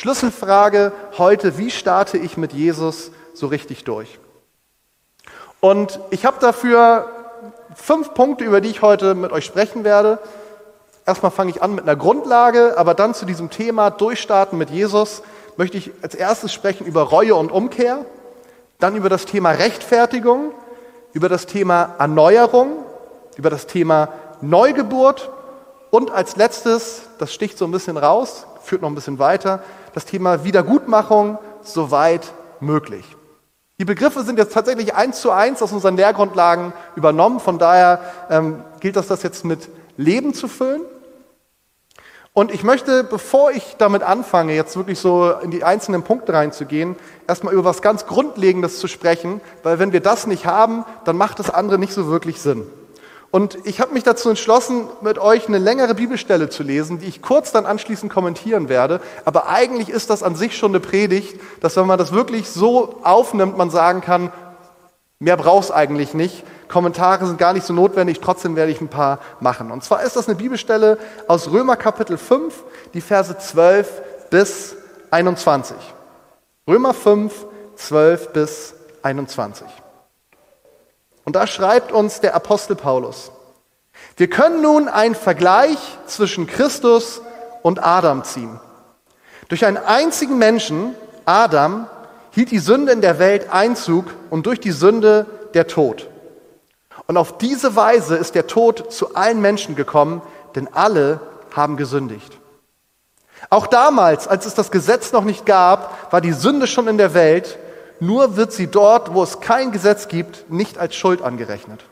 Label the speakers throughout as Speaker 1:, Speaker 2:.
Speaker 1: Schlüsselfrage heute, wie starte ich mit Jesus so richtig durch? Und ich habe dafür fünf Punkte, über die ich heute mit euch sprechen werde. Erstmal fange ich an mit einer Grundlage, aber dann zu diesem Thema Durchstarten mit Jesus möchte ich als erstes sprechen über Reue und Umkehr, dann über das Thema Rechtfertigung, über das Thema Erneuerung, über das Thema Neugeburt und als letztes, das sticht so ein bisschen raus, führt noch ein bisschen weiter, das Thema Wiedergutmachung soweit möglich. Die Begriffe sind jetzt tatsächlich eins zu eins aus unseren Lehrgrundlagen übernommen. Von daher ähm, gilt das, das jetzt mit Leben zu füllen. Und ich möchte, bevor ich damit anfange, jetzt wirklich so in die einzelnen Punkte reinzugehen, erstmal über was ganz Grundlegendes zu sprechen, weil wenn wir das nicht haben, dann macht das andere nicht so wirklich Sinn. Und ich habe mich dazu entschlossen, mit euch eine längere Bibelstelle zu lesen, die ich kurz dann anschließend kommentieren werde. Aber eigentlich ist das an sich schon eine Predigt, dass wenn man das wirklich so aufnimmt, man sagen kann, mehr braucht es eigentlich nicht. Kommentare sind gar nicht so notwendig, trotzdem werde ich ein paar machen. Und zwar ist das eine Bibelstelle aus Römer Kapitel 5, die Verse 12 bis 21. Römer 5, 12 bis 21. Und da schreibt uns der Apostel Paulus, wir können nun einen Vergleich zwischen Christus und Adam ziehen. Durch einen einzigen Menschen, Adam, hielt die Sünde in der Welt Einzug und durch die Sünde der Tod. Und auf diese Weise ist der Tod zu allen Menschen gekommen, denn alle haben gesündigt. Auch damals, als es das Gesetz noch nicht gab, war die Sünde schon in der Welt nur wird sie dort, wo es kein Gesetz gibt, nicht als Schuld angerechnet.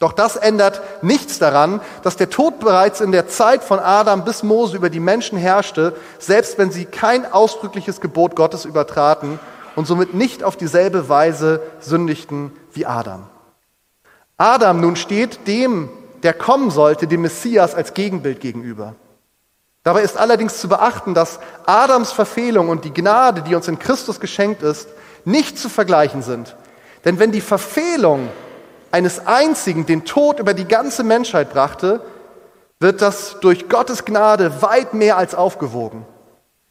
Speaker 1: Doch das ändert nichts daran, dass der Tod bereits in der Zeit von Adam bis Mose über die Menschen herrschte, selbst wenn sie kein ausdrückliches Gebot Gottes übertraten und somit nicht auf dieselbe Weise sündigten wie Adam. Adam nun steht dem, der kommen sollte, dem Messias als Gegenbild gegenüber. Dabei ist allerdings zu beachten, dass Adams Verfehlung und die Gnade, die uns in Christus geschenkt ist, nicht zu vergleichen sind. Denn wenn die Verfehlung eines einzigen den Tod über die ganze Menschheit brachte, wird das durch Gottes Gnade weit mehr als aufgewogen.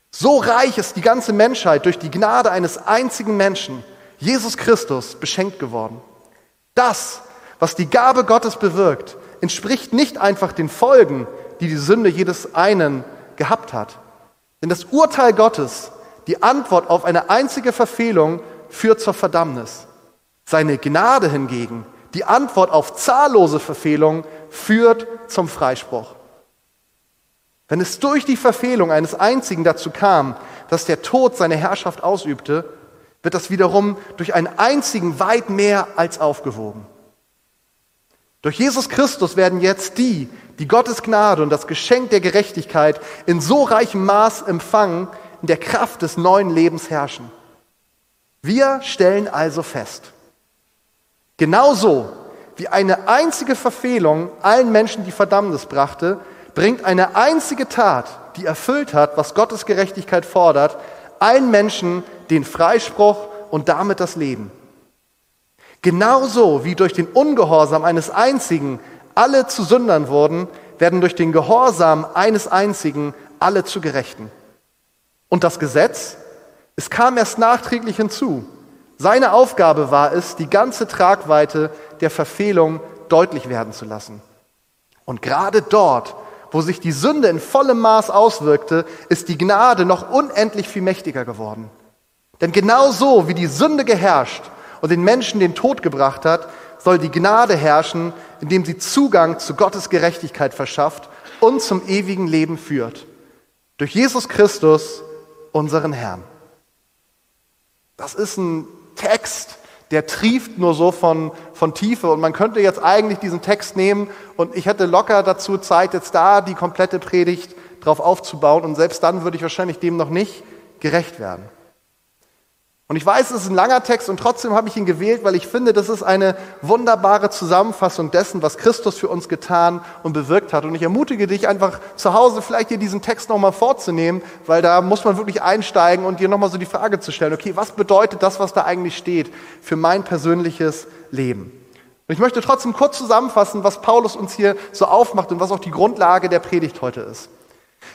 Speaker 1: So reich ist die ganze Menschheit durch die Gnade eines einzigen Menschen, Jesus Christus, beschenkt geworden. Das, was die Gabe Gottes bewirkt, entspricht nicht einfach den Folgen, die die Sünde jedes einen gehabt hat. Denn das Urteil Gottes, die Antwort auf eine einzige Verfehlung, führt zur Verdammnis. Seine Gnade hingegen, die Antwort auf zahllose Verfehlungen, führt zum Freispruch. Wenn es durch die Verfehlung eines einzigen dazu kam, dass der Tod seine Herrschaft ausübte, wird das wiederum durch einen einzigen weit mehr als aufgewogen. Durch Jesus Christus werden jetzt die, die Gottes Gnade und das Geschenk der Gerechtigkeit in so reichem Maß empfangen, in der Kraft des neuen Lebens herrschen. Wir stellen also fest, genauso wie eine einzige Verfehlung allen Menschen die Verdammnis brachte, bringt eine einzige Tat, die erfüllt hat, was Gottes Gerechtigkeit fordert, allen Menschen den Freispruch und damit das Leben. Genauso wie durch den Ungehorsam eines einzigen alle zu Sündern wurden, werden durch den Gehorsam eines einzigen alle zu Gerechten. Und das Gesetz, es kam erst nachträglich hinzu. Seine Aufgabe war es, die ganze Tragweite der Verfehlung deutlich werden zu lassen. Und gerade dort, wo sich die Sünde in vollem Maß auswirkte, ist die Gnade noch unendlich viel mächtiger geworden. Denn genau so, wie die Sünde geherrscht und den Menschen den Tod gebracht hat, soll die Gnade herrschen, indem sie Zugang zu Gottes Gerechtigkeit verschafft und zum ewigen Leben führt. Durch Jesus Christus, unseren Herrn. Das ist ein Text, der trieft nur so von, von Tiefe. Und man könnte jetzt eigentlich diesen Text nehmen und ich hätte locker dazu Zeit, jetzt da die komplette Predigt drauf aufzubauen. Und selbst dann würde ich wahrscheinlich dem noch nicht gerecht werden. Und ich weiß, es ist ein langer Text und trotzdem habe ich ihn gewählt, weil ich finde, das ist eine wunderbare Zusammenfassung dessen, was Christus für uns getan und bewirkt hat. Und ich ermutige dich einfach zu Hause vielleicht dir diesen Text nochmal vorzunehmen, weil da muss man wirklich einsteigen und dir nochmal so die Frage zu stellen, okay, was bedeutet das, was da eigentlich steht für mein persönliches Leben? Und ich möchte trotzdem kurz zusammenfassen, was Paulus uns hier so aufmacht und was auch die Grundlage der Predigt heute ist.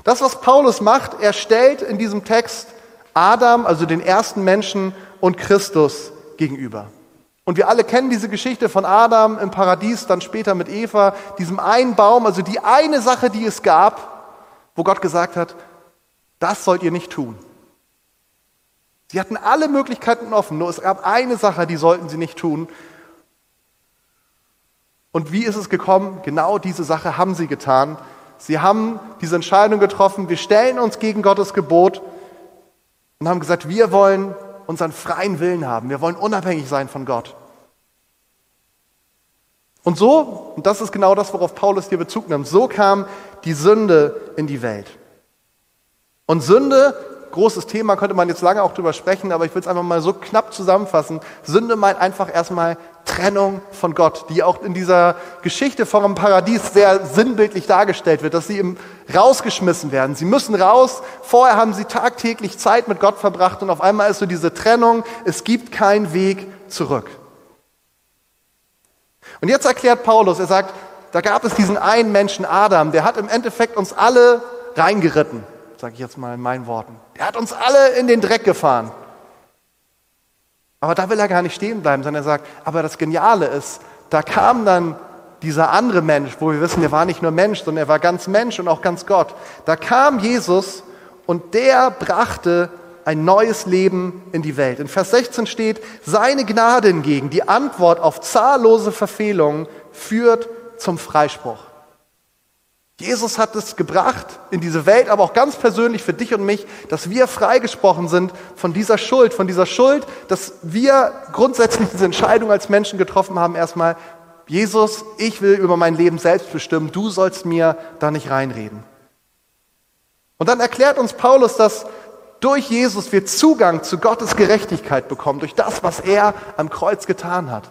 Speaker 1: Das, was Paulus macht, er stellt in diesem Text Adam, also den ersten Menschen, und Christus gegenüber. Und wir alle kennen diese Geschichte von Adam im Paradies, dann später mit Eva, diesem einen Baum, also die eine Sache, die es gab, wo Gott gesagt hat, das sollt ihr nicht tun. Sie hatten alle Möglichkeiten offen, nur es gab eine Sache, die sollten sie nicht tun. Und wie ist es gekommen? Genau diese Sache haben sie getan. Sie haben diese Entscheidung getroffen, wir stellen uns gegen Gottes Gebot und haben gesagt, wir wollen unseren freien Willen haben, wir wollen unabhängig sein von Gott. Und so, und das ist genau das, worauf Paulus hier Bezug nimmt, so kam die Sünde in die Welt. Und Sünde großes Thema, könnte man jetzt lange auch drüber sprechen, aber ich will es einfach mal so knapp zusammenfassen. Sünde meint einfach erstmal Trennung von Gott, die auch in dieser Geschichte vom Paradies sehr sinnbildlich dargestellt wird, dass sie eben rausgeschmissen werden. Sie müssen raus. Vorher haben sie tagtäglich Zeit mit Gott verbracht und auf einmal ist so diese Trennung. Es gibt keinen Weg zurück. Und jetzt erklärt Paulus, er sagt, da gab es diesen einen Menschen Adam, der hat im Endeffekt uns alle reingeritten sage ich jetzt mal in meinen Worten. Der hat uns alle in den Dreck gefahren. Aber da will er gar nicht stehen bleiben, sondern er sagt, aber das Geniale ist, da kam dann dieser andere Mensch, wo wir wissen, er war nicht nur Mensch, sondern er war ganz Mensch und auch ganz Gott. Da kam Jesus und der brachte ein neues Leben in die Welt. In Vers 16 steht, seine Gnade hingegen, die Antwort auf zahllose Verfehlungen, führt zum Freispruch. Jesus hat es gebracht in diese Welt, aber auch ganz persönlich für dich und mich, dass wir freigesprochen sind von dieser Schuld, von dieser Schuld, dass wir grundsätzlich diese Entscheidung als Menschen getroffen haben, erstmal, Jesus, ich will über mein Leben selbst bestimmen, du sollst mir da nicht reinreden. Und dann erklärt uns Paulus, dass durch Jesus wir Zugang zu Gottes Gerechtigkeit bekommen, durch das, was er am Kreuz getan hat.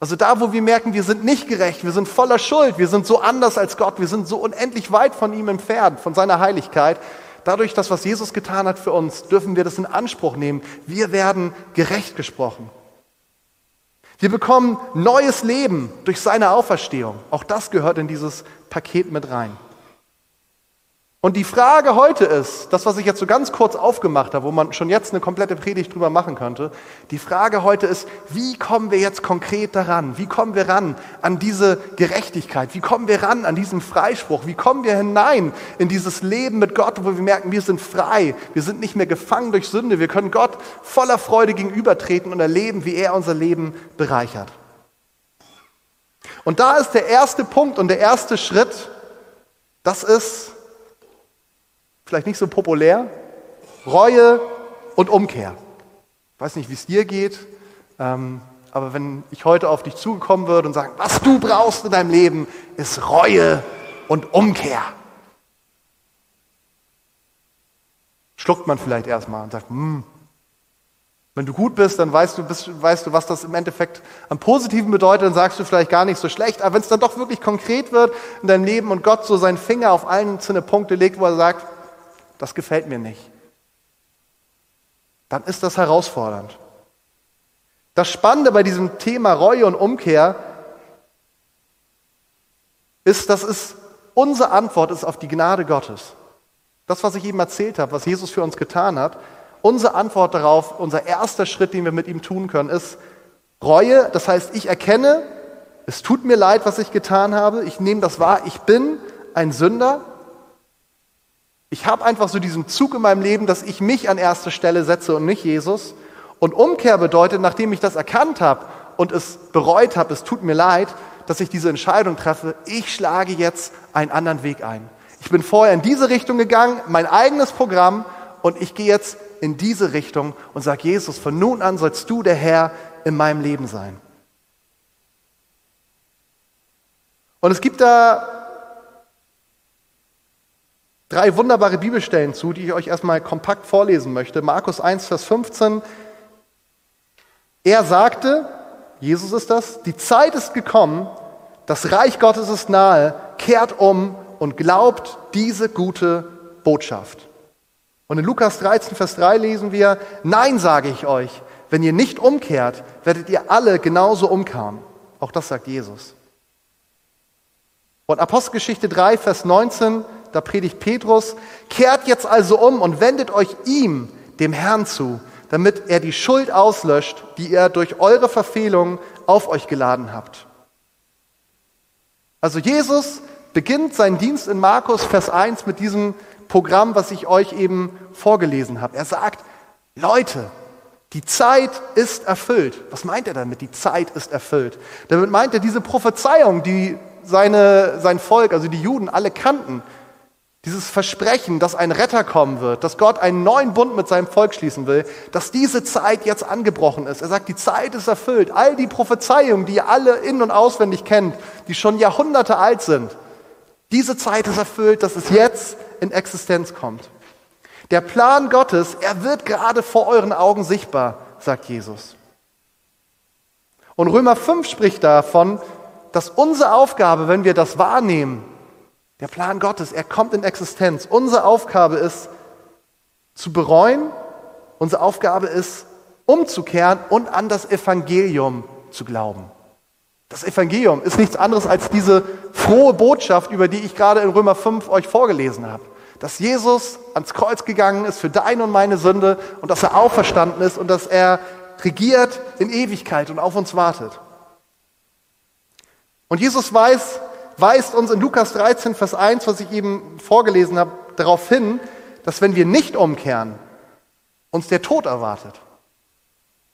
Speaker 1: Also da, wo wir merken, wir sind nicht gerecht, wir sind voller Schuld, wir sind so anders als Gott, wir sind so unendlich weit von ihm entfernt, von seiner Heiligkeit. Dadurch, das, was Jesus getan hat für uns, dürfen wir das in Anspruch nehmen. Wir werden gerecht gesprochen. Wir bekommen neues Leben durch seine Auferstehung. Auch das gehört in dieses Paket mit rein. Und die Frage heute ist, das, was ich jetzt so ganz kurz aufgemacht habe, wo man schon jetzt eine komplette Predigt drüber machen könnte, die Frage heute ist, wie kommen wir jetzt konkret daran? Wie kommen wir ran an diese Gerechtigkeit? Wie kommen wir ran an diesen Freispruch? Wie kommen wir hinein in dieses Leben mit Gott, wo wir merken, wir sind frei, wir sind nicht mehr gefangen durch Sünde, wir können Gott voller Freude gegenübertreten und erleben, wie er unser Leben bereichert. Und da ist der erste Punkt und der erste Schritt, das ist, vielleicht nicht so populär, Reue und Umkehr. Ich weiß nicht, wie es dir geht, ähm, aber wenn ich heute auf dich zugekommen würde und sagen, was du brauchst in deinem Leben, ist Reue und Umkehr. Schluckt man vielleicht erstmal und sagt, hm, wenn du gut bist, dann weißt du, bist, weißt du, was das im Endeffekt am Positiven bedeutet, dann sagst du vielleicht gar nicht so schlecht. Aber wenn es dann doch wirklich konkret wird in deinem Leben und Gott so seinen Finger auf einzelne Punkte legt, wo er sagt, das gefällt mir nicht, dann ist das herausfordernd. Das Spannende bei diesem Thema Reue und Umkehr ist, dass es unsere Antwort ist auf die Gnade Gottes. Das, was ich eben erzählt habe, was Jesus für uns getan hat, unsere Antwort darauf, unser erster Schritt, den wir mit ihm tun können, ist Reue. Das heißt, ich erkenne, es tut mir leid, was ich getan habe. Ich nehme das wahr. Ich bin ein Sünder. Ich habe einfach so diesen Zug in meinem Leben, dass ich mich an erste Stelle setze und nicht Jesus. Und Umkehr bedeutet, nachdem ich das erkannt habe und es bereut habe, es tut mir leid, dass ich diese Entscheidung treffe, ich schlage jetzt einen anderen Weg ein. Ich bin vorher in diese Richtung gegangen, mein eigenes Programm, und ich gehe jetzt in diese Richtung und sage, Jesus, von nun an sollst du der Herr in meinem Leben sein. Und es gibt da drei wunderbare Bibelstellen zu, die ich euch erstmal kompakt vorlesen möchte. Markus 1, Vers 15. Er sagte, Jesus ist das, die Zeit ist gekommen, das Reich Gottes ist nahe, kehrt um und glaubt diese gute Botschaft. Und in Lukas 13, Vers 3 lesen wir, nein, sage ich euch, wenn ihr nicht umkehrt, werdet ihr alle genauso umkommen. Auch das sagt Jesus. Und Apostelgeschichte 3, Vers 19, da predigt Petrus, kehrt jetzt also um und wendet euch ihm, dem Herrn zu, damit er die Schuld auslöscht, die ihr durch eure Verfehlungen auf euch geladen habt. Also Jesus beginnt seinen Dienst in Markus Vers 1 mit diesem Programm, was ich euch eben vorgelesen habe. Er sagt, Leute, die Zeit ist erfüllt. Was meint er damit? Die Zeit ist erfüllt. Damit meint er diese Prophezeiung, die seine, sein Volk, also die Juden, alle kannten. Dieses Versprechen, dass ein Retter kommen wird, dass Gott einen neuen Bund mit seinem Volk schließen will, dass diese Zeit jetzt angebrochen ist. Er sagt, die Zeit ist erfüllt. All die Prophezeiungen, die ihr alle in- und auswendig kennt, die schon Jahrhunderte alt sind, diese Zeit ist erfüllt, dass es jetzt in Existenz kommt. Der Plan Gottes, er wird gerade vor euren Augen sichtbar, sagt Jesus. Und Römer 5 spricht davon, dass unsere Aufgabe, wenn wir das wahrnehmen, der Plan Gottes, er kommt in Existenz. Unsere Aufgabe ist zu bereuen, unsere Aufgabe ist umzukehren und an das Evangelium zu glauben. Das Evangelium ist nichts anderes als diese frohe Botschaft, über die ich gerade in Römer 5 euch vorgelesen habe. Dass Jesus ans Kreuz gegangen ist für deine und meine Sünde und dass er auferstanden ist und dass er regiert in Ewigkeit und auf uns wartet. Und Jesus weiß, weist uns in Lukas 13, Vers 1, was ich eben vorgelesen habe, darauf hin, dass wenn wir nicht umkehren, uns der Tod erwartet.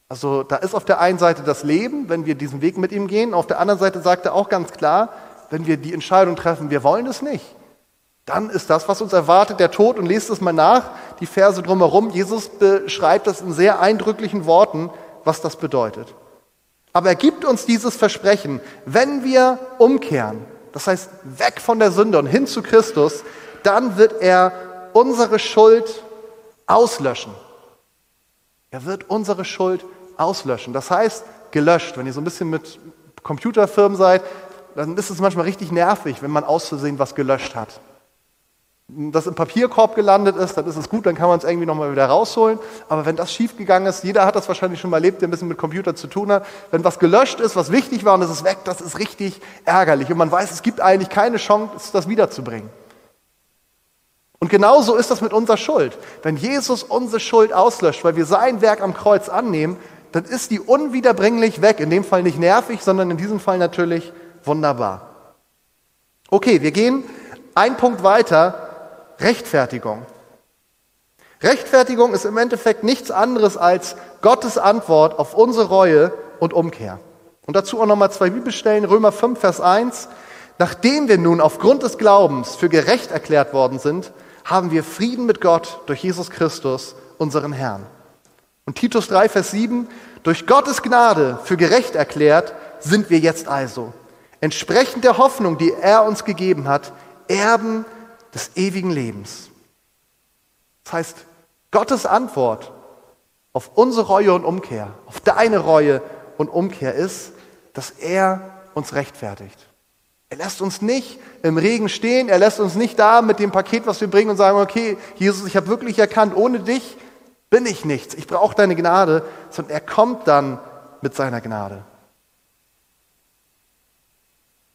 Speaker 1: Also da ist auf der einen Seite das Leben, wenn wir diesen Weg mit ihm gehen, auf der anderen Seite sagt er auch ganz klar, wenn wir die Entscheidung treffen, wir wollen es nicht, dann ist das, was uns erwartet, der Tod. Und lest es mal nach, die Verse drumherum. Jesus beschreibt das in sehr eindrücklichen Worten, was das bedeutet. Aber er gibt uns dieses Versprechen, wenn wir umkehren, das heißt weg von der Sünde und hin zu Christus, dann wird er unsere Schuld auslöschen. Er wird unsere Schuld auslöschen. Das heißt, gelöscht. Wenn ihr so ein bisschen mit Computerfirmen seid, dann ist es manchmal richtig nervig, wenn man aus Versehen was gelöscht hat das im Papierkorb gelandet ist, dann ist es gut, dann kann man es irgendwie nochmal wieder rausholen. Aber wenn das schiefgegangen ist, jeder hat das wahrscheinlich schon mal erlebt, der ein bisschen mit Computer zu tun hat, wenn was gelöscht ist, was wichtig war und es ist weg, das ist richtig ärgerlich. Und man weiß, es gibt eigentlich keine Chance, das wiederzubringen. Und genauso ist das mit unserer Schuld. Wenn Jesus unsere Schuld auslöscht, weil wir sein Werk am Kreuz annehmen, dann ist die unwiederbringlich weg. In dem Fall nicht nervig, sondern in diesem Fall natürlich wunderbar. Okay, wir gehen einen Punkt weiter Rechtfertigung. Rechtfertigung ist im Endeffekt nichts anderes als Gottes Antwort auf unsere Reue und Umkehr. Und dazu auch nochmal zwei Bibelstellen, Römer 5, Vers 1. Nachdem wir nun aufgrund des Glaubens für gerecht erklärt worden sind, haben wir Frieden mit Gott durch Jesus Christus, unseren Herrn. Und Titus 3, Vers 7, durch Gottes Gnade für gerecht erklärt sind wir jetzt also, entsprechend der Hoffnung, die er uns gegeben hat, Erben des ewigen Lebens. Das heißt, Gottes Antwort auf unsere Reue und Umkehr, auf deine Reue und Umkehr ist, dass er uns rechtfertigt. Er lässt uns nicht im Regen stehen, er lässt uns nicht da mit dem Paket, was wir bringen und sagen, okay, Jesus, ich habe wirklich erkannt, ohne dich bin ich nichts, ich brauche deine Gnade, sondern er kommt dann mit seiner Gnade.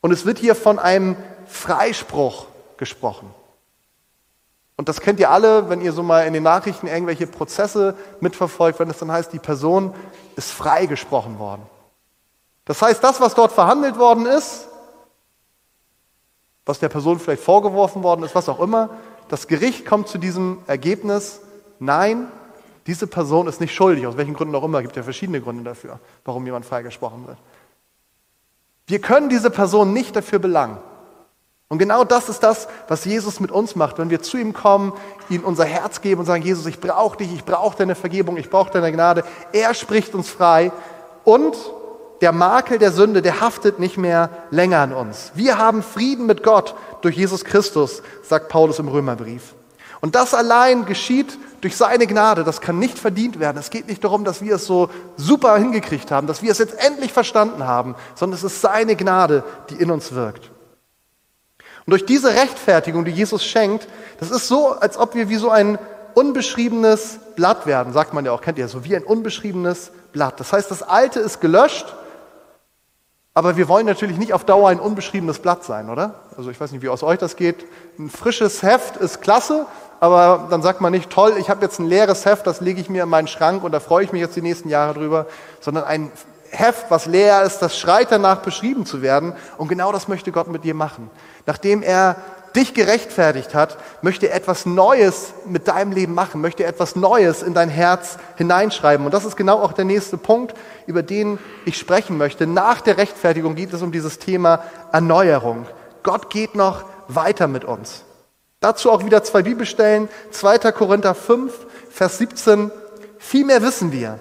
Speaker 1: Und es wird hier von einem Freispruch gesprochen. Und das kennt ihr alle, wenn ihr so mal in den Nachrichten irgendwelche Prozesse mitverfolgt, wenn es dann heißt, die Person ist freigesprochen worden. Das heißt, das, was dort verhandelt worden ist, was der Person vielleicht vorgeworfen worden ist, was auch immer, das Gericht kommt zu diesem Ergebnis, nein, diese Person ist nicht schuldig, aus welchen Gründen auch immer, es gibt ja verschiedene Gründe dafür, warum jemand freigesprochen wird. Wir können diese Person nicht dafür belangen. Und genau das ist das, was Jesus mit uns macht, wenn wir zu ihm kommen, ihm unser Herz geben und sagen, Jesus, ich brauche dich, ich brauche deine Vergebung, ich brauche deine Gnade. Er spricht uns frei und der Makel der Sünde, der haftet nicht mehr länger an uns. Wir haben Frieden mit Gott durch Jesus Christus, sagt Paulus im Römerbrief. Und das allein geschieht durch seine Gnade. Das kann nicht verdient werden. Es geht nicht darum, dass wir es so super hingekriegt haben, dass wir es jetzt endlich verstanden haben, sondern es ist seine Gnade, die in uns wirkt. Und durch diese Rechtfertigung, die Jesus schenkt, das ist so, als ob wir wie so ein unbeschriebenes Blatt werden, sagt man ja auch, kennt ihr so, wie ein unbeschriebenes Blatt. Das heißt, das Alte ist gelöscht Aber wir wollen natürlich nicht auf Dauer ein unbeschriebenes Blatt sein, oder? Also ich weiß nicht, wie aus euch das geht. Ein frisches Heft ist klasse, aber dann sagt man nicht, toll, ich habe jetzt ein leeres Heft, das lege ich mir in meinen Schrank und da freue ich mich jetzt die nächsten Jahre drüber, sondern ein Heft, was leer ist, das schreit danach, beschrieben zu werden. Und genau das möchte Gott mit dir machen. Nachdem er dich gerechtfertigt hat, möchte er etwas Neues mit deinem Leben machen, möchte er etwas Neues in dein Herz hineinschreiben. Und das ist genau auch der nächste Punkt, über den ich sprechen möchte. Nach der Rechtfertigung geht es um dieses Thema Erneuerung. Gott geht noch weiter mit uns. Dazu auch wieder zwei Bibelstellen. 2. Korinther 5, Vers 17. Vielmehr wissen wir,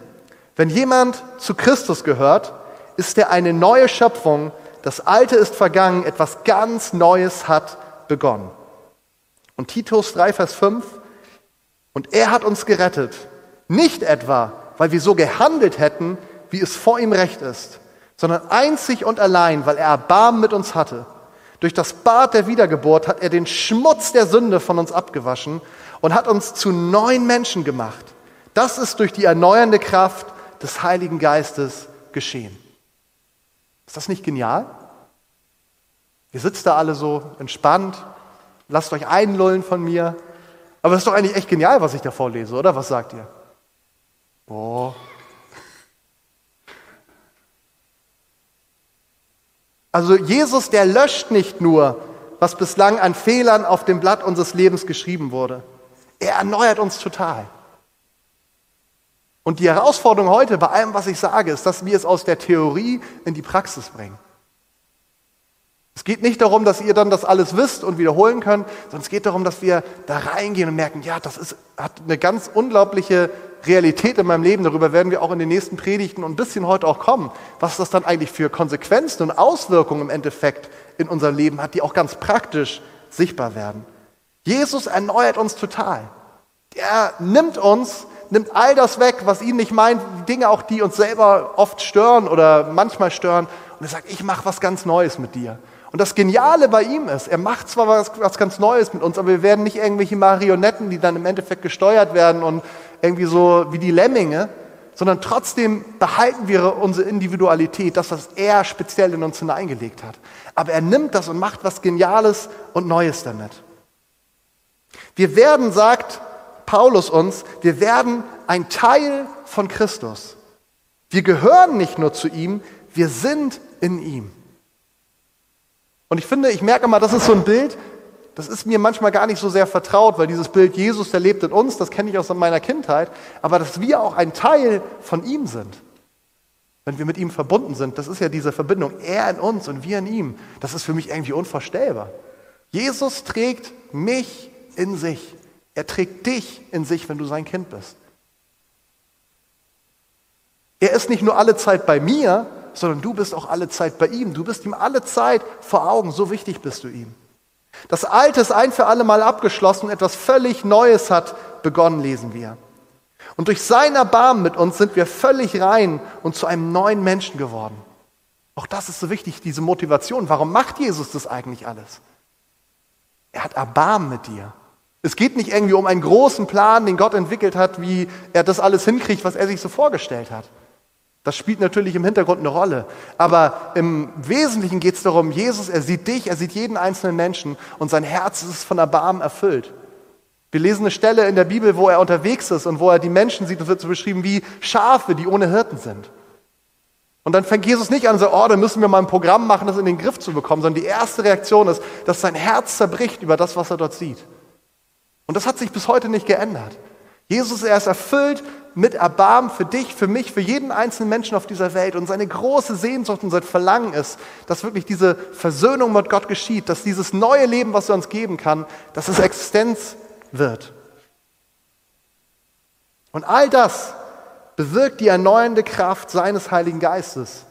Speaker 1: wenn jemand zu Christus gehört, ist er eine neue Schöpfung. Das Alte ist vergangen, etwas ganz Neues hat begonnen. Und Titus 3, Vers 5. Und er hat uns gerettet. Nicht etwa, weil wir so gehandelt hätten, wie es vor ihm recht ist, sondern einzig und allein, weil er Erbarmen mit uns hatte durch das Bad der Wiedergeburt hat er den Schmutz der Sünde von uns abgewaschen und hat uns zu neuen Menschen gemacht. Das ist durch die erneuernde Kraft des Heiligen Geistes geschehen. Ist das nicht genial? Ihr sitzt da alle so entspannt, lasst euch einlullen von mir. Aber es ist doch eigentlich echt genial, was ich da vorlese, oder? Was sagt ihr? Oh, Also Jesus, der löscht nicht nur, was bislang an Fehlern auf dem Blatt unseres Lebens geschrieben wurde. Er erneuert uns total. Und die Herausforderung heute bei allem, was ich sage, ist, dass wir es aus der Theorie in die Praxis bringen. Es geht nicht darum, dass ihr dann das alles wisst und wiederholen könnt, sondern es geht darum, dass wir da reingehen und merken, ja, das ist, hat eine ganz unglaubliche Realität in meinem Leben, darüber werden wir auch in den nächsten Predigten und ein bisschen heute auch kommen, was das dann eigentlich für Konsequenzen und Auswirkungen im Endeffekt in unserem Leben hat, die auch ganz praktisch sichtbar werden. Jesus erneuert uns total. Er nimmt uns, nimmt all das weg, was ihn nicht meint, Dinge auch, die uns selber oft stören oder manchmal stören. Und er sagt, ich mache was ganz Neues mit dir. Und das Geniale bei ihm ist, er macht zwar was, was ganz Neues mit uns, aber wir werden nicht irgendwelche Marionetten, die dann im Endeffekt gesteuert werden und irgendwie so wie die Lemminge, sondern trotzdem behalten wir unsere Individualität, das, was er speziell in uns hineingelegt hat. Aber er nimmt das und macht was Geniales und Neues damit. Wir werden, sagt Paulus uns, wir werden ein Teil von Christus. Wir gehören nicht nur zu ihm, wir sind in ihm. Und ich finde, ich merke mal, das ist so ein Bild, das ist mir manchmal gar nicht so sehr vertraut, weil dieses Bild Jesus, der lebt in uns, das kenne ich aus meiner Kindheit, aber dass wir auch ein Teil von ihm sind. Wenn wir mit ihm verbunden sind, das ist ja diese Verbindung, er in uns und wir in ihm, das ist für mich irgendwie unvorstellbar. Jesus trägt mich in sich. Er trägt dich in sich, wenn du sein Kind bist. Er ist nicht nur alle Zeit bei mir, sondern du bist auch alle Zeit bei ihm. Du bist ihm alle Zeit vor Augen, so wichtig bist du ihm. Das Alte ist ein für alle Mal abgeschlossen, etwas völlig Neues hat begonnen, lesen wir. Und durch sein Erbarmen mit uns sind wir völlig rein und zu einem neuen Menschen geworden. Auch das ist so wichtig, diese Motivation. Warum macht Jesus das eigentlich alles? Er hat Erbarmen mit dir. Es geht nicht irgendwie um einen großen Plan, den Gott entwickelt hat, wie er das alles hinkriegt, was er sich so vorgestellt hat. Das spielt natürlich im Hintergrund eine Rolle. Aber im Wesentlichen geht es darum, Jesus, er sieht dich, er sieht jeden einzelnen Menschen und sein Herz ist von Erbarmen erfüllt. Wir lesen eine Stelle in der Bibel, wo er unterwegs ist und wo er die Menschen sieht, und wird so beschrieben wie Schafe, die ohne Hirten sind. Und dann fängt Jesus nicht an, so, oh, da müssen wir mal ein Programm machen, das in den Griff zu bekommen, sondern die erste Reaktion ist, dass sein Herz zerbricht über das, was er dort sieht. Und das hat sich bis heute nicht geändert. Jesus, er ist erfüllt mit Erbarmen für dich, für mich, für jeden einzelnen Menschen auf dieser Welt. Und seine große Sehnsucht und sein Verlangen ist, dass wirklich diese Versöhnung mit Gott geschieht, dass dieses neue Leben, was er uns geben kann, dass es Existenz wird. Und all das bewirkt die erneuernde Kraft seines Heiligen Geistes,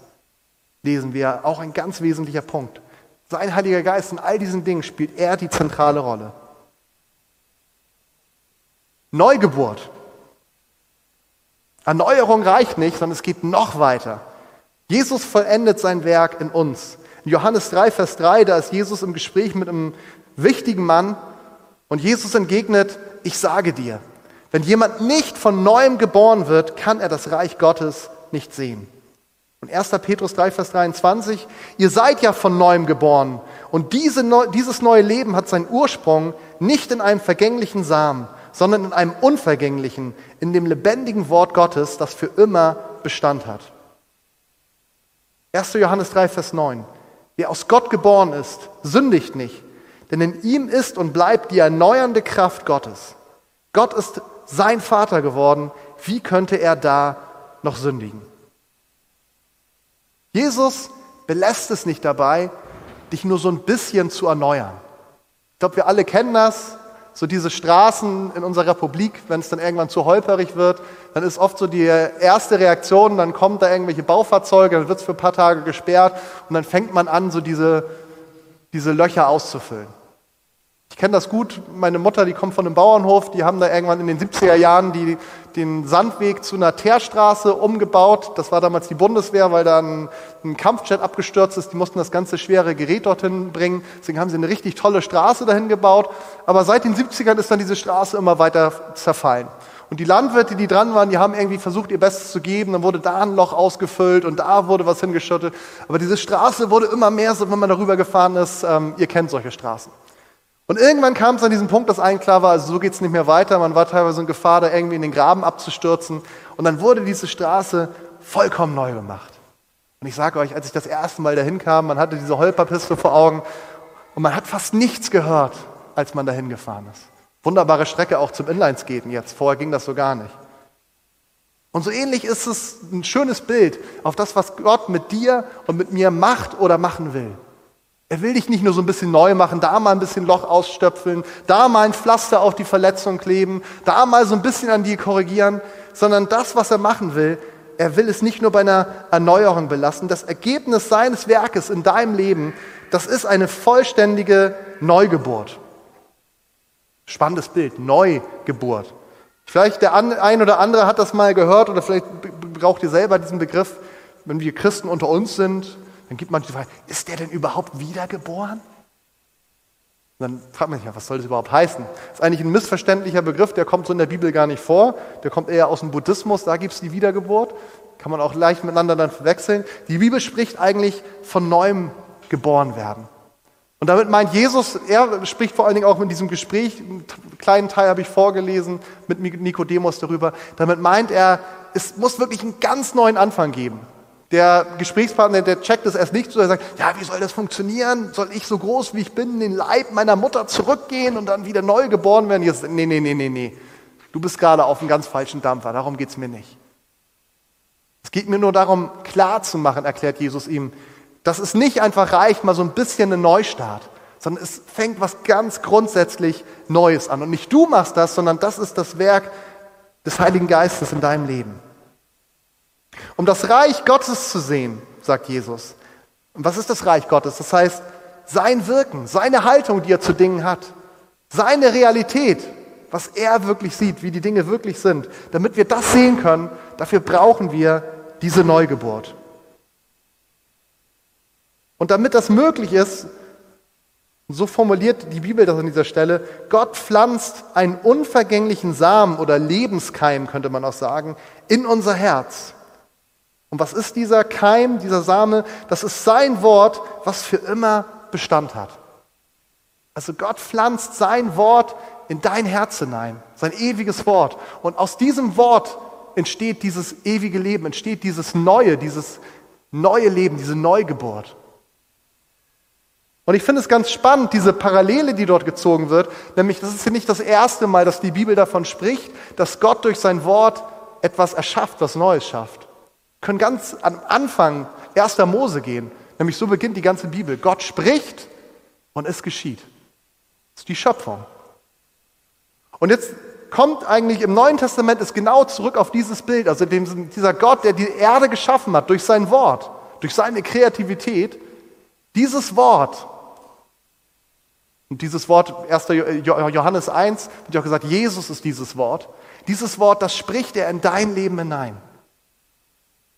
Speaker 1: lesen wir, auch ein ganz wesentlicher Punkt. Sein Heiliger Geist in all diesen Dingen spielt er die zentrale Rolle. Neugeburt Erneuerung reicht nicht, sondern es geht noch weiter. Jesus vollendet sein Werk in uns. In Johannes 3, Vers 3, da ist Jesus im Gespräch mit einem wichtigen Mann und Jesus entgegnet, ich sage dir, wenn jemand nicht von neuem geboren wird, kann er das Reich Gottes nicht sehen. Und 1. Petrus 3, Vers 23, ihr seid ja von neuem geboren. Und diese, dieses neue Leben hat seinen Ursprung nicht in einem vergänglichen Samen, sondern in einem unvergänglichen, in dem lebendigen Wort Gottes, das für immer Bestand hat. 1. Johannes 3, Vers 9. Wer aus Gott geboren ist, sündigt nicht, denn in ihm ist und bleibt die erneuernde Kraft Gottes. Gott ist sein Vater geworden. Wie könnte er da noch sündigen? Jesus belässt es nicht dabei, dich nur so ein bisschen zu erneuern. Ich glaube, wir alle kennen das. So diese Straßen in unserer Republik, wenn es dann irgendwann zu holperig wird, dann ist oft so die erste Reaktion, dann kommen da irgendwelche Baufahrzeuge, dann wird es für ein paar Tage gesperrt und dann fängt man an, so diese, diese Löcher auszufüllen. Ich kenne das gut. Meine Mutter, die kommt von einem Bauernhof, die haben da irgendwann in den 70er Jahren die, den Sandweg zu einer Teerstraße umgebaut. Das war damals die Bundeswehr, weil da ein, ein, Kampfjet abgestürzt ist. Die mussten das ganze schwere Gerät dorthin bringen. Deswegen haben sie eine richtig tolle Straße dahin gebaut. Aber seit den 70ern ist dann diese Straße immer weiter zerfallen. Und die Landwirte, die dran waren, die haben irgendwie versucht, ihr Bestes zu geben. Dann wurde da ein Loch ausgefüllt und da wurde was hingeschüttet. Aber diese Straße wurde immer mehr so, wenn man darüber gefahren ist. Ähm, ihr kennt solche Straßen. Und irgendwann kam es an diesen Punkt, dass allen klar war, also so geht es nicht mehr weiter. Man war teilweise in Gefahr, da irgendwie in den Graben abzustürzen. Und dann wurde diese Straße vollkommen neu gemacht. Und ich sage euch, als ich das erste Mal dahin kam, man hatte diese Holperpiste vor Augen und man hat fast nichts gehört, als man dahin gefahren ist. Wunderbare Strecke auch zum Inlineskaten jetzt. Vorher ging das so gar nicht. Und so ähnlich ist es ein schönes Bild auf das, was Gott mit dir und mit mir macht oder machen will. Er will dich nicht nur so ein bisschen neu machen, da mal ein bisschen Loch ausstöpfeln, da mal ein Pflaster auf die Verletzung kleben, da mal so ein bisschen an dir korrigieren, sondern das, was er machen will, er will es nicht nur bei einer Erneuerung belassen. Das Ergebnis seines Werkes in deinem Leben, das ist eine vollständige Neugeburt. Spannendes Bild, Neugeburt. Vielleicht der ein oder andere hat das mal gehört oder vielleicht braucht ihr selber diesen Begriff, wenn wir Christen unter uns sind, dann gibt man die Frage, ist der denn überhaupt wiedergeboren? Und dann fragt man sich, was soll das überhaupt heißen? Das ist eigentlich ein missverständlicher Begriff, der kommt so in der Bibel gar nicht vor. Der kommt eher aus dem Buddhismus, da gibt es die Wiedergeburt. Kann man auch leicht miteinander dann verwechseln. Die Bibel spricht eigentlich von neuem geboren werden. Und damit meint Jesus, er spricht vor allen Dingen auch in diesem Gespräch, einen kleinen Teil habe ich vorgelesen mit Nikodemus darüber, damit meint er, es muss wirklich einen ganz neuen Anfang geben. Der Gesprächspartner, der checkt es erst nicht so, er sagt, ja, wie soll das funktionieren? Soll ich so groß wie ich bin in den Leib meiner Mutter zurückgehen und dann wieder neu geboren werden? Jetzt, nee, nee, nee, nee, nee. Du bist gerade auf einem ganz falschen Dampfer, darum geht es mir nicht. Es geht mir nur darum, klar zu machen, erklärt Jesus ihm, dass es nicht einfach reicht, mal so ein bisschen einen Neustart, sondern es fängt was ganz grundsätzlich Neues an. Und nicht du machst das, sondern das ist das Werk des Heiligen Geistes in deinem Leben. Um das Reich Gottes zu sehen, sagt Jesus. Und was ist das Reich Gottes? Das heißt, sein Wirken, seine Haltung, die er zu Dingen hat, seine Realität, was er wirklich sieht, wie die Dinge wirklich sind. Damit wir das sehen können, dafür brauchen wir diese Neugeburt. Und damit das möglich ist, so formuliert die Bibel das an dieser Stelle, Gott pflanzt einen unvergänglichen Samen oder Lebenskeim, könnte man auch sagen, in unser Herz. Und was ist dieser Keim, dieser Same? Das ist sein Wort, was für immer Bestand hat. Also Gott pflanzt sein Wort in dein Herz hinein, sein ewiges Wort. Und aus diesem Wort entsteht dieses ewige Leben, entsteht dieses neue, dieses neue Leben, diese Neugeburt. Und ich finde es ganz spannend, diese Parallele, die dort gezogen wird, nämlich das ist ja nicht das erste Mal, dass die Bibel davon spricht, dass Gott durch sein Wort etwas erschafft, was Neues schafft können ganz am Anfang 1. Mose gehen. Nämlich so beginnt die ganze Bibel. Gott spricht und es geschieht. Das ist die Schöpfung. Und jetzt kommt eigentlich im Neuen Testament ist genau zurück auf dieses Bild, also dem, dieser Gott, der die Erde geschaffen hat durch sein Wort, durch seine Kreativität, dieses Wort, und dieses Wort, 1. Johannes 1, wird ja auch gesagt, Jesus ist dieses Wort, dieses Wort, das spricht er in dein Leben hinein.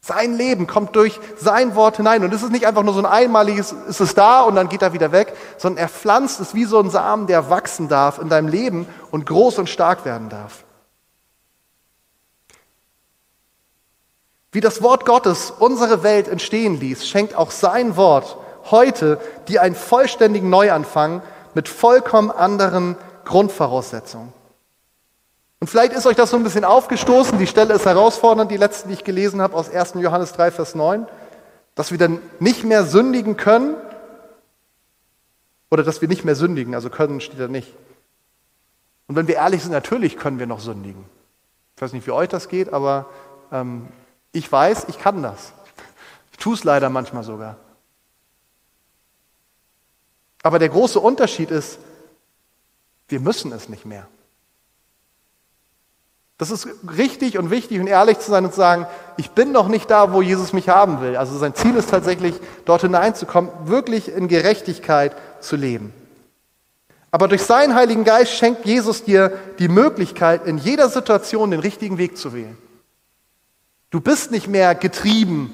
Speaker 1: Sein Leben kommt durch sein Wort hinein. Und es ist nicht einfach nur so ein einmaliges, ist es da und dann geht er wieder weg, sondern er pflanzt es wie so ein Samen, der wachsen darf in deinem Leben und groß und stark werden darf. Wie das Wort Gottes unsere Welt entstehen ließ, schenkt auch sein Wort heute dir einen vollständigen Neuanfang mit vollkommen anderen Grundvoraussetzungen. Und vielleicht ist euch das so ein bisschen aufgestoßen, die Stelle ist herausfordernd, die letzte, die ich gelesen habe aus 1. Johannes 3, Vers 9, dass wir dann nicht mehr sündigen können oder dass wir nicht mehr sündigen, also können steht da nicht. Und wenn wir ehrlich sind, natürlich können wir noch sündigen. Ich weiß nicht, wie euch das geht, aber ähm, ich weiß, ich kann das. Ich tue es leider manchmal sogar. Aber der große Unterschied ist, wir müssen es nicht mehr. Das ist richtig und wichtig und ehrlich zu sein und zu sagen, ich bin noch nicht da, wo Jesus mich haben will. Also sein Ziel ist tatsächlich, dort hineinzukommen, wirklich in Gerechtigkeit zu leben. Aber durch seinen Heiligen Geist schenkt Jesus dir die Möglichkeit, in jeder Situation den richtigen Weg zu wählen. Du bist nicht mehr getrieben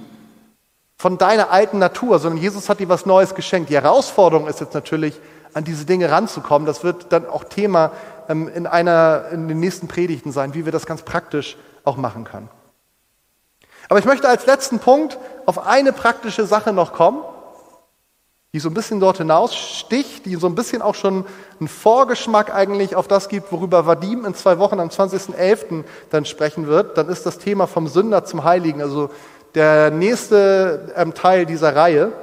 Speaker 1: von deiner alten Natur, sondern Jesus hat dir was Neues geschenkt. Die Herausforderung ist jetzt natürlich, an diese Dinge ranzukommen. Das wird dann auch Thema in einer, in den nächsten Predigten sein, wie wir das ganz praktisch auch machen können. Aber ich möchte als letzten Punkt auf eine praktische Sache noch kommen, die so ein bisschen dort hinaus sticht, die so ein bisschen auch schon einen Vorgeschmack eigentlich auf das gibt, worüber Vadim in zwei Wochen am 20.11. dann sprechen wird. Dann ist das Thema vom Sünder zum Heiligen, also der nächste ähm, Teil dieser Reihe.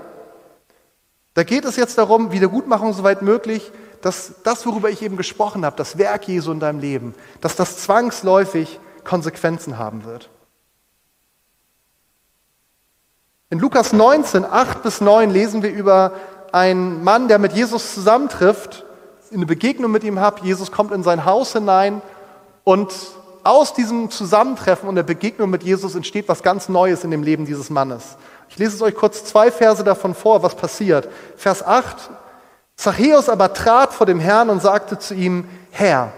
Speaker 1: Da geht es jetzt darum, Wiedergutmachung soweit möglich, dass das, worüber ich eben gesprochen habe, das Werk Jesu in deinem Leben, dass das zwangsläufig Konsequenzen haben wird. In Lukas 19, 8 bis 9 lesen wir über einen Mann, der mit Jesus zusammentrifft, eine Begegnung mit ihm hat. Jesus kommt in sein Haus hinein und aus diesem Zusammentreffen und der Begegnung mit Jesus entsteht was ganz Neues in dem Leben dieses Mannes. Ich lese es euch kurz zwei Verse davon vor, was passiert. Vers 8. Zachäus aber trat vor dem Herrn und sagte zu ihm, Herr,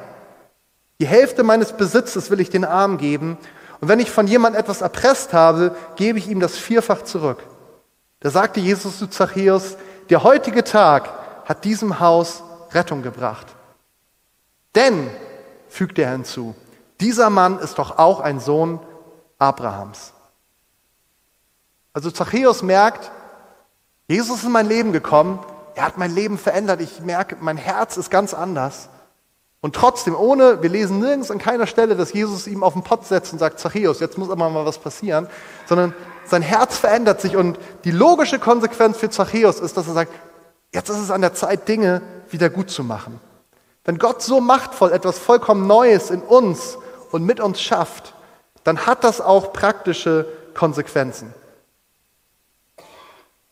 Speaker 1: die Hälfte meines Besitzes will ich den Armen geben, und wenn ich von jemand etwas erpresst habe, gebe ich ihm das vierfach zurück. Da sagte Jesus zu Zachäus, der heutige Tag hat diesem Haus Rettung gebracht. Denn, fügte er hinzu, dieser Mann ist doch auch ein Sohn Abrahams. Also Zachäus merkt, Jesus ist in mein Leben gekommen, er hat mein Leben verändert, ich merke, mein Herz ist ganz anders. Und trotzdem, ohne, wir lesen nirgends an keiner Stelle, dass Jesus ihm auf den Pott setzt und sagt, Zachäus, jetzt muss aber mal was passieren, sondern sein Herz verändert sich und die logische Konsequenz für Zachäus ist, dass er sagt, jetzt ist es an der Zeit, Dinge wieder gut zu machen. Wenn Gott so machtvoll etwas vollkommen Neues in uns und mit uns schafft, dann hat das auch praktische Konsequenzen.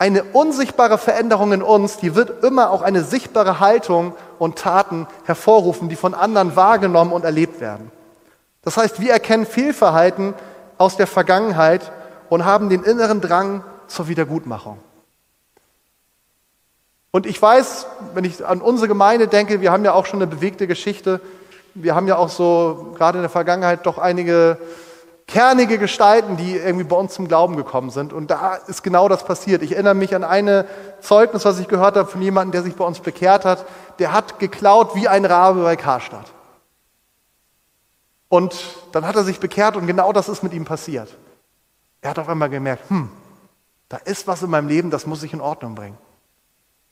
Speaker 1: Eine unsichtbare Veränderung in uns, die wird immer auch eine sichtbare Haltung und Taten hervorrufen, die von anderen wahrgenommen und erlebt werden. Das heißt, wir erkennen Fehlverhalten aus der Vergangenheit und haben den inneren Drang zur Wiedergutmachung. Und ich weiß, wenn ich an unsere Gemeinde denke, wir haben ja auch schon eine bewegte Geschichte wir haben ja auch so gerade in der Vergangenheit doch einige kernige Gestalten, die irgendwie bei uns zum Glauben gekommen sind. Und da ist genau das passiert. Ich erinnere mich an eine Zeugnis, was ich gehört habe von jemandem, der sich bei uns bekehrt hat. Der hat geklaut wie ein Rabe bei Karstadt. Und dann hat er sich bekehrt und genau das ist mit ihm passiert. Er hat auf einmal gemerkt, hm, da ist was in meinem Leben, das muss ich in Ordnung bringen.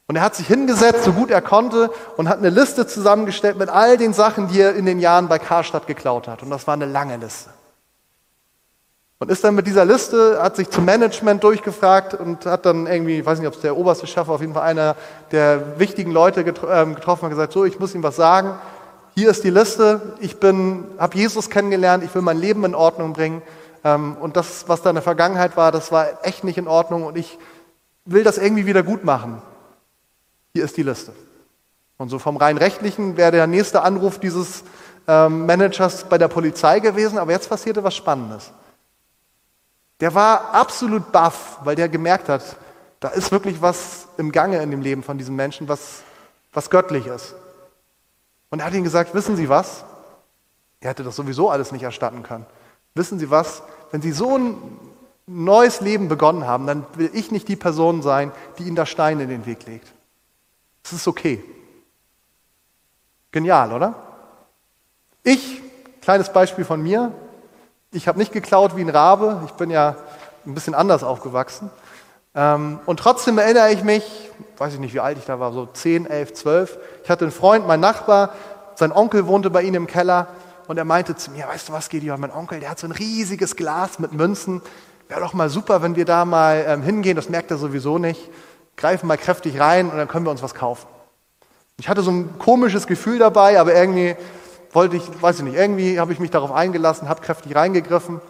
Speaker 1: Und er hat sich hingesetzt, so gut er konnte, und hat eine Liste zusammengestellt mit all den Sachen, die er in den Jahren bei Karstadt geklaut hat. Und das war eine lange Liste. Und ist dann mit dieser Liste, hat sich zum Management durchgefragt und hat dann irgendwie, ich weiß nicht, ob es der oberste Chef, auf jeden Fall einer der wichtigen Leute ähm, getroffen und gesagt, so, ich muss ihm was sagen. Hier ist die Liste. Ich bin, habe Jesus kennengelernt. Ich will mein Leben in Ordnung bringen. Ähm, und das, was da in der Vergangenheit war, das war echt nicht in Ordnung. Und ich will das irgendwie wieder gut machen. Hier ist die Liste. Und so vom rein rechtlichen wäre der nächste Anruf dieses ähm, Managers bei der Polizei gewesen, aber jetzt passierte was Spannendes. Der war absolut baff, weil der gemerkt hat, da ist wirklich was im Gange in dem Leben von diesem Menschen, was, was göttlich ist. Und er hat ihm gesagt, wissen Sie was? Er hätte das sowieso alles nicht erstatten können. Wissen Sie was? Wenn Sie so ein neues Leben begonnen haben, dann will ich nicht die Person sein, die Ihnen da Steine in den Weg legt. Es ist okay. Genial, oder? Ich, kleines Beispiel von mir, Ich habe nicht geklaut wie ein Rabe, ich bin ja ein bisschen anders aufgewachsen. Ähm, und trotzdem erinnere ich mich, weiß ich nicht, wie alt ich da war, so 10, 11, 12. Ich hatte einen Freund, mein Nachbar, sein Onkel wohnte bei ihm im Keller und er meinte zu mir, weißt du was, Gideon, mein Onkel, der hat so ein riesiges Glas mit Münzen. Wäre doch mal super, wenn wir da mal ähm, hingehen, das merkt er sowieso nicht. Greifen mal kräftig rein und dann können wir uns was kaufen. Ich hatte so ein komisches Gefühl dabei, aber irgendwie wollte ich, weiß ich nicht, irgendwie habe ich mich darauf eingelassen, habe kräftig reingegriffen.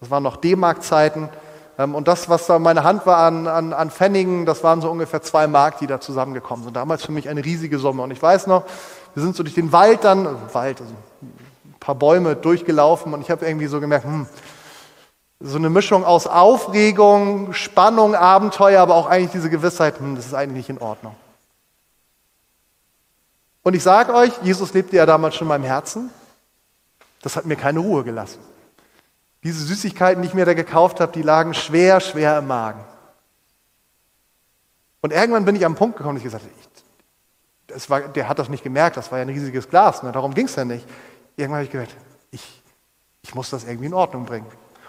Speaker 1: Das waren noch D-Mark-Zeiten. Ähm, und das, was da in meiner Hand war an, an, an Pfennigen, das waren so ungefähr zwei Mark, die da zusammengekommen sind. Damals für mich eine riesige Summe. Und ich weiß noch, wir sind so durch den Wald dann, also Wald, also ein paar Bäume durchgelaufen und ich habe irgendwie so gemerkt, hm, so eine Mischung aus Aufregung, Spannung, Abenteuer, aber auch eigentlich diese Gewissheit, hm, das ist eigentlich nicht in Ordnung. Und ich sage euch, Jesus lebte ja damals schon in meinem Herzen. Das hat mir keine Ruhe gelassen. Diese Süßigkeiten, die ich mir da gekauft habe, die lagen schwer, schwer im Magen. Und irgendwann bin ich am Punkt gekommen, ich gesagt, ich, war, der hat das nicht gemerkt, das war ja ein riesiges Glas, ne? darum ging es ja nicht. Irgendwann habe ich gedacht, ich, ich muss das irgendwie in Ordnung bringen.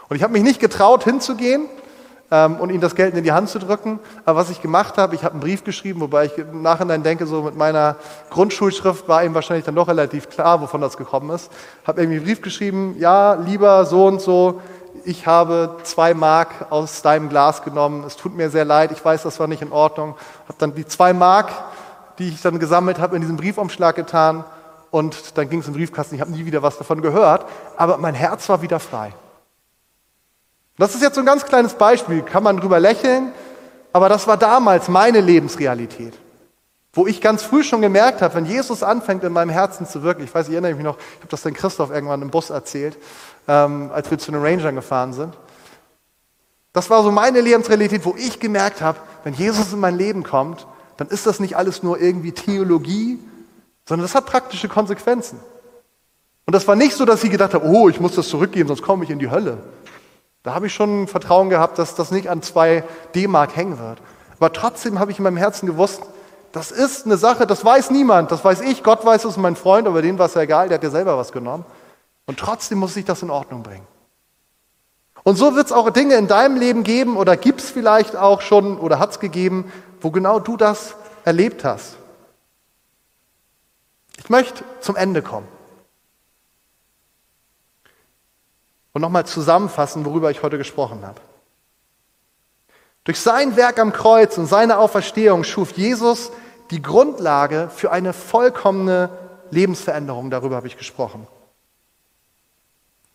Speaker 1: Und ich habe mich nicht getraut, hinzugehen ähm, und ihm das Geld in die Hand zu drücken. Aber was ich gemacht habe, ich habe einen Brief geschrieben, wobei ich im Nachhinein denke, so mit meiner Grundschulschrift war ihm wahrscheinlich dann doch relativ klar, wovon das gekommen ist. Habe irgendwie einen Brief geschrieben, ja, lieber so und so, ich habe zwei Mark aus deinem Glas genommen, es tut mir sehr leid, ich weiß, das war nicht in Ordnung. Habe dann die zwei Mark, die ich dann gesammelt habe, in diesen Briefumschlag getan und dann ging es im Briefkasten. Ich habe nie wieder was davon gehört, aber mein Herz war wieder frei. Das ist jetzt so ein ganz kleines Beispiel, kann man drüber lächeln, aber das war damals meine Lebensrealität. Wo ich ganz früh schon gemerkt habe, wenn Jesus anfängt in meinem Herzen zu wirken, ich weiß, ich erinnere mich noch, ich habe das dann Christoph irgendwann im Bus erzählt, ähm, als wir zu den Rangern gefahren sind. Das war so meine Lebensrealität, wo ich gemerkt habe, wenn Jesus in mein Leben kommt, dann ist das nicht alles nur irgendwie Theologie, sondern das hat praktische Konsequenzen. Und das war nicht so, dass ich gedacht habe, oh, ich muss das zurückgeben, sonst komme ich in die Hölle. Da habe ich schon Vertrauen gehabt, dass das nicht an zwei D-Mark hängen wird. Aber trotzdem habe ich in meinem Herzen gewusst, das ist eine Sache, das weiß niemand, das weiß ich, Gott weiß es, mein Freund, aber denen war es ja egal, der hat ja selber was genommen. Und trotzdem muss ich das in Ordnung bringen. Und so wird es auch Dinge in deinem Leben geben oder gibt es vielleicht auch schon oder hat es gegeben, wo genau du das erlebt hast. Ich möchte zum Ende kommen. Und nochmal zusammenfassen, worüber ich heute gesprochen habe. Durch sein Werk am Kreuz und seine Auferstehung schuf Jesus die Grundlage für eine vollkommene Lebensveränderung. Darüber habe ich gesprochen.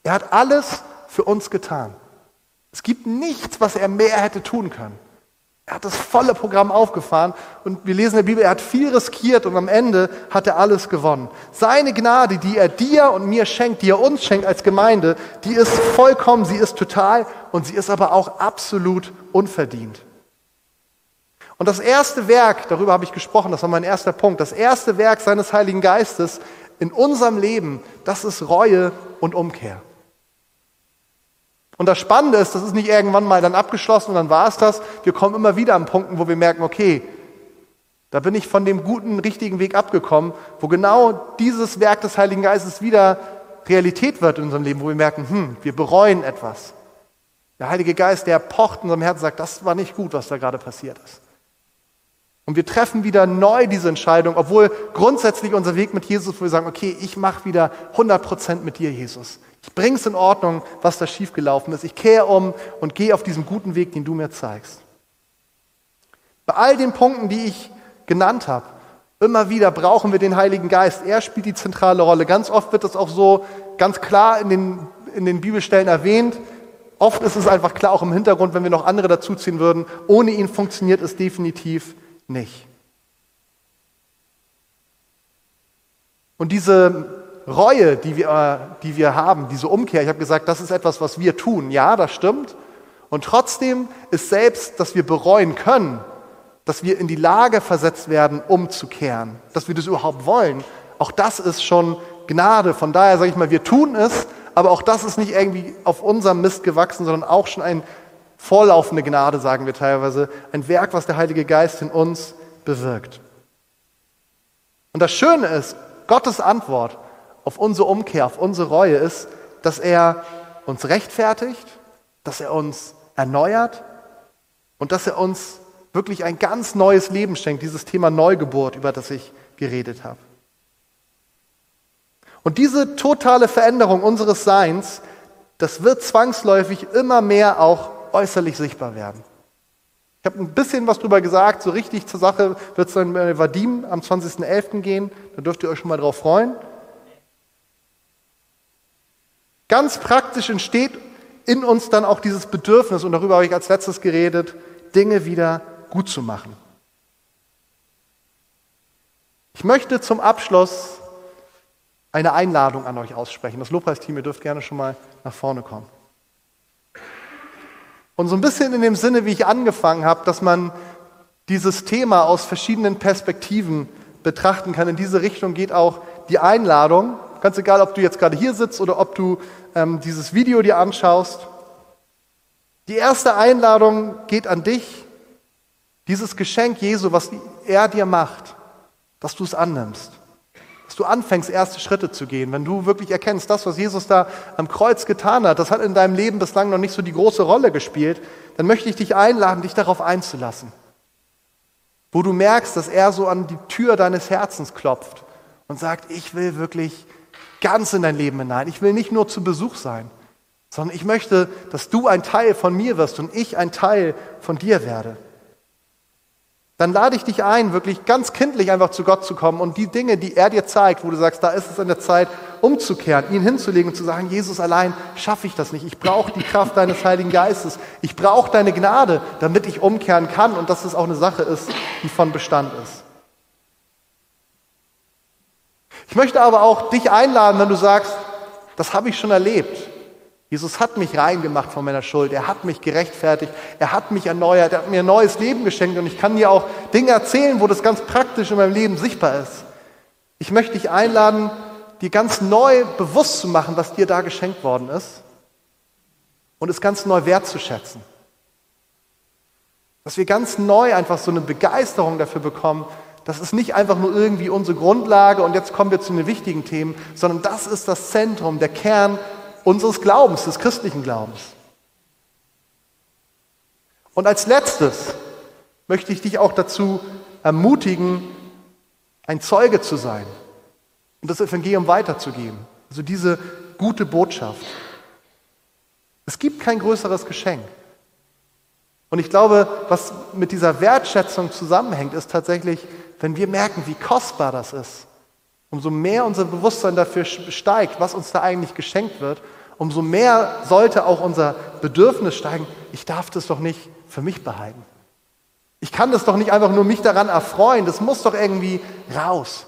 Speaker 1: Er hat alles für uns getan. Es gibt nichts, was er mehr hätte tun können. Er hat das volle Programm aufgefahren und wir lesen in der Bibel, er hat viel riskiert und am Ende hat er alles gewonnen. Seine Gnade, die er dir und mir schenkt, die er uns schenkt als Gemeinde, die ist vollkommen, sie ist total und sie ist aber auch absolut unverdient. Und das erste Werk, darüber habe ich gesprochen, das war mein erster Punkt, das erste Werk seines Heiligen Geistes in unserem Leben, das ist Reue und Umkehr. Und das Spannende ist, das ist nicht irgendwann mal dann abgeschlossen und dann war es das. Wir kommen immer wieder an Punkten, wo wir merken, okay, da bin ich von dem guten, richtigen Weg abgekommen, wo genau dieses Werk des Heiligen Geistes wieder Realität wird in unserem Leben, wo wir merken, hm, wir bereuen etwas. Der Heilige Geist, der pocht in unserem Herzen, sagt, das war nicht gut, was da gerade passiert ist. Und wir treffen wieder neu diese Entscheidung, obwohl grundsätzlich unser Weg mit Jesus, wo wir sagen, okay, ich mache wieder 100 Prozent mit dir, Jesus. Ich bringe es in Ordnung, was da schiefgelaufen ist. Ich kehre um und gehe auf diesen guten Weg, den du mir zeigst. Bei all den Punkten, die ich genannt habe, immer wieder brauchen wir den Heiligen Geist. Er spielt die zentrale Rolle. Ganz oft wird das auch so ganz klar in den, in den Bibelstellen erwähnt. Oft ist es einfach klar, auch im Hintergrund, wenn wir noch andere dazuziehen würden. Ohne ihn funktioniert es definitiv nicht. Und diese Reue, die wir, die wir haben, diese Umkehr, ich habe gesagt, das ist etwas, was wir tun. Ja, das stimmt. Und trotzdem ist selbst, dass wir bereuen können, dass wir in die Lage versetzt werden, umzukehren, dass wir das überhaupt wollen, auch das ist schon Gnade. Von daher sage ich mal, wir tun es, aber auch das ist nicht irgendwie auf unserem Mist gewachsen, sondern auch schon eine vorlaufende Gnade, sagen wir teilweise, ein Werk, was der Heilige Geist in uns bewirkt. Und das Schöne ist, Gottes Antwort auf unsere Umkehr, auf unsere Reue ist, dass er uns rechtfertigt, dass er uns erneuert und dass er uns wirklich ein ganz neues Leben schenkt, dieses Thema Neugeburt, über das ich geredet habe. Und diese totale Veränderung unseres Seins, das wird zwangsläufig immer mehr auch äußerlich sichtbar werden. Ich habe ein bisschen was drüber gesagt, so richtig zur Sache wird es dann bei Vadim am 20.11. gehen, da dürft ihr euch schon mal drauf freuen. Ganz praktisch entsteht in uns dann auch dieses Bedürfnis, und darüber habe ich als letztes geredet, Dinge wieder gut zu machen. Ich möchte zum Abschluss eine Einladung an euch aussprechen. Das Lobpreisteam, ihr dürft gerne schon mal nach vorne kommen. Und so ein bisschen in dem Sinne, wie ich angefangen habe, dass man dieses Thema aus verschiedenen Perspektiven betrachten kann. In diese Richtung geht auch die Einladung. Ganz egal, ob du jetzt gerade hier sitzt oder ob du ähm, dieses Video dir anschaust. Die erste Einladung geht an dich, dieses Geschenk Jesu, was er dir macht, dass du es annimmst. Dass du anfängst, erste Schritte zu gehen. Wenn du wirklich erkennst, das, was Jesus da am Kreuz getan hat, das hat in deinem Leben bislang noch nicht so die große Rolle gespielt, dann möchte ich dich einladen, dich darauf einzulassen. Wo du merkst, dass er so an die Tür deines Herzens klopft und sagt, ich will wirklich ganz in dein Leben hinein. Ich will nicht nur zu Besuch sein, sondern ich möchte, dass du ein Teil von mir wirst und ich ein Teil von dir werde. Dann lade ich dich ein, wirklich ganz kindlich einfach zu Gott zu kommen und die Dinge, die er dir zeigt, wo du sagst, da ist es an der Zeit, umzukehren, ihn hinzulegen und zu sagen, Jesus allein schaffe ich das nicht. Ich brauche die Kraft deines Heiligen Geistes. Ich brauche deine Gnade, damit ich umkehren kann und dass es auch eine Sache ist, die von Bestand ist. Ich möchte aber auch dich einladen, wenn du sagst, das habe ich schon erlebt. Jesus hat mich reingemacht von meiner Schuld. Er hat mich gerechtfertigt. Er hat mich erneuert. Er hat mir ein neues Leben geschenkt. Und ich kann dir auch Dinge erzählen, wo das ganz praktisch in meinem Leben sichtbar ist. Ich möchte dich einladen, dir ganz neu bewusst zu machen, was dir da geschenkt worden ist. Und es ganz neu wertzuschätzen. Dass wir ganz neu einfach so eine Begeisterung dafür bekommen, das ist nicht einfach nur irgendwie unsere Grundlage und jetzt kommen wir zu den wichtigen Themen, sondern das ist das Zentrum, der Kern unseres Glaubens, des christlichen Glaubens. Und als letztes möchte ich dich auch dazu ermutigen, ein Zeuge zu sein und das Evangelium weiterzugeben. Also diese gute Botschaft. Es gibt kein größeres Geschenk. Und ich glaube, was mit dieser Wertschätzung zusammenhängt, ist tatsächlich, wenn wir merken, wie kostbar das ist, umso mehr unser Bewusstsein dafür steigt, was uns da eigentlich geschenkt wird, umso mehr sollte auch unser Bedürfnis steigen, ich darf das doch nicht für mich behalten. Ich kann das doch nicht einfach nur mich daran erfreuen, das muss doch irgendwie raus.